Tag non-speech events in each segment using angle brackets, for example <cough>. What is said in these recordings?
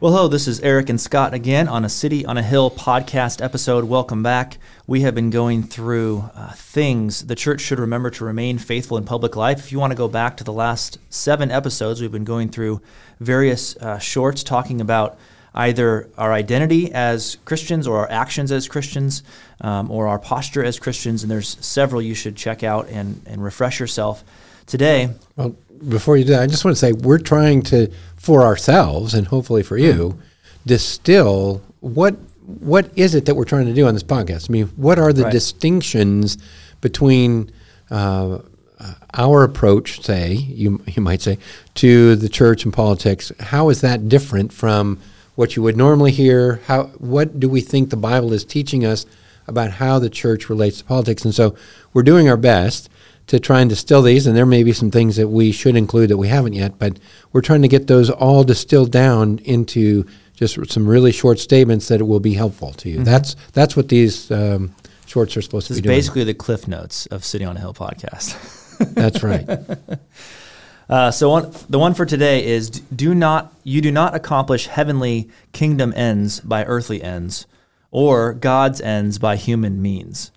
Well, hello, this is Eric and Scott again on a City on a Hill podcast episode. Welcome back. We have been going through uh, things the church should remember to remain faithful in public life. If you want to go back to the last seven episodes, we've been going through various uh, shorts talking about either our identity as Christians or our actions as Christians um, or our posture as Christians. And there's several you should check out and, and refresh yourself. Today, well, before you do that, I just want to say we're trying to, for ourselves and hopefully for you, mm-hmm. distill what what is it that we're trying to do on this podcast. I mean, what are the right. distinctions between uh, our approach, say you you might say, to the church and politics? How is that different from what you would normally hear? How what do we think the Bible is teaching us about how the church relates to politics? And so we're doing our best to try and distill these, and there may be some things that we should include that we haven't yet, but we're trying to get those all distilled down into just some really short statements that will be helpful to you. Mm-hmm. That's that's what these um, shorts are supposed this to be doing. basically the cliff notes of City on a Hill podcast. <laughs> that's right. <laughs> Uh, so one, the one for today is do not you do not accomplish heavenly kingdom ends by earthly ends, or God's ends by human means.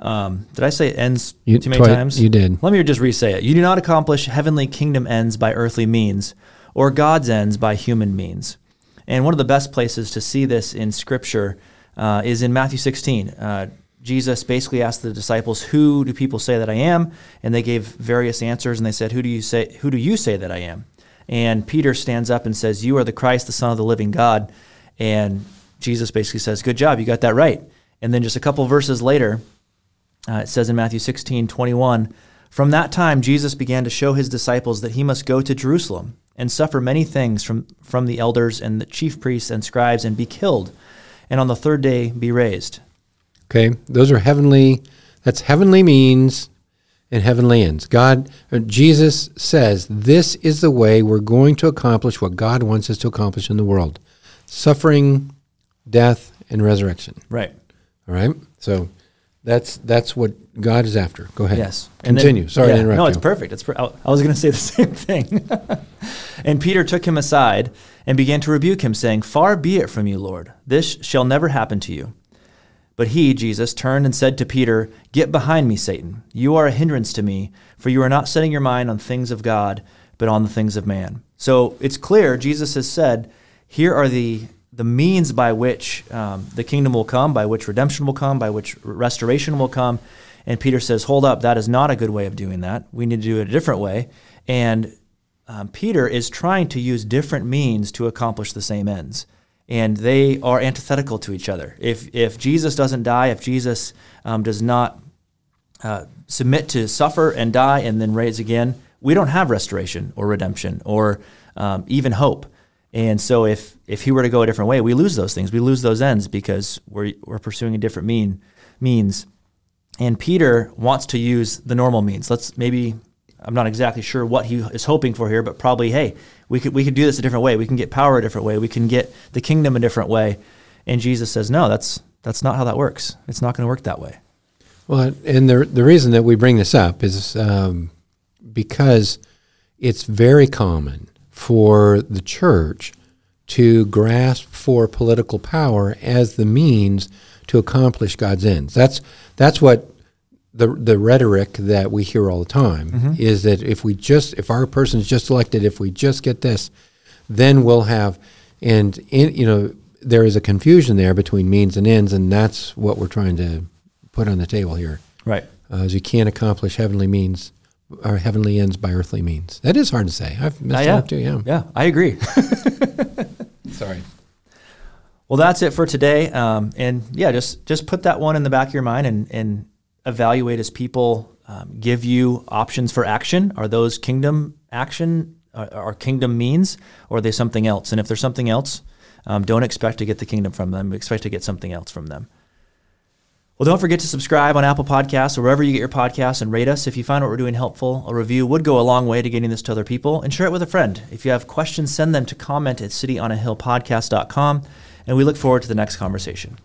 Um, did I say ends you, too many twi- times? You did. Let me just re-say it. You do not accomplish heavenly kingdom ends by earthly means, or God's ends by human means. And one of the best places to see this in Scripture uh, is in Matthew 16. Uh, Jesus basically asked the disciples, "Who do people say that I am?" And they gave various answers, and they said, "Who do you say? Who do you say that I am?" And Peter stands up and says, "You are the Christ, the Son of the living God." And Jesus basically says, "Good job, you got that right." And then just a couple verses later, uh, it says in Matthew 16, 21, From that time Jesus began to show his disciples that he must go to Jerusalem and suffer many things from, from the elders and the chief priests and scribes and be killed, and on the third day be raised. Okay, those are heavenly, that's heavenly means and heavenly ends. God, uh, Jesus says, this is the way we're going to accomplish what God wants us to accomplish in the world suffering, death, and resurrection. Right. All right? So that's that's what God is after. Go ahead. Yes. Continue. Then, Sorry yeah, to interrupt. No, it's you. perfect. It's per- I was going <laughs> to say the same thing. <laughs> and Peter took him aside and began to rebuke him, saying, "Far be it from you, Lord. This shall never happen to you." But he, Jesus, turned and said to Peter, "Get behind me, Satan. You are a hindrance to me, for you are not setting your mind on things of God, but on the things of man." So it's clear Jesus has said, "Here are the the means by which um, the kingdom will come, by which redemption will come, by which restoration will come. And Peter says, Hold up, that is not a good way of doing that. We need to do it a different way. And um, Peter is trying to use different means to accomplish the same ends. And they are antithetical to each other. If, if Jesus doesn't die, if Jesus um, does not uh, submit to suffer and die and then raise again, we don't have restoration or redemption or um, even hope. And so if if he were to go a different way, we lose those things. We lose those ends because we're we're pursuing a different mean means. And Peter wants to use the normal means. Let's maybe I'm not exactly sure what he is hoping for here, but probably hey, we could we could do this a different way. We can get power a different way. We can get the kingdom a different way. And Jesus says, "No, that's that's not how that works. It's not going to work that way." Well, and the the reason that we bring this up is um, because it's very common for the church to grasp for political power as the means to accomplish God's ends. That's that's what the the rhetoric that we hear all the time mm-hmm. is that if we just if our person is just elected, if we just get this, then we'll have and in, you know there is a confusion there between means and ends, and that's what we're trying to put on the table here. Right. Uh, as you can't accomplish heavenly means our heavenly ends by earthly means. That is hard to say. I've messed uh, yeah. up too. Yeah. Yeah, I agree. <laughs> Sorry. Well, that's it for today. Um, and yeah, just just put that one in the back of your mind and and evaluate as people um, give you options for action. Are those kingdom action? Are, are kingdom means, or are they something else? And if there's something else, Um, don't expect to get the kingdom from them. Expect to get something else from them. Well, don't forget to subscribe on Apple Podcasts or wherever you get your podcasts and rate us. If you find what we're doing helpful, a review would go a long way to getting this to other people. And share it with a friend. If you have questions, send them to comment at cityonahillpodcast.com. And we look forward to the next conversation.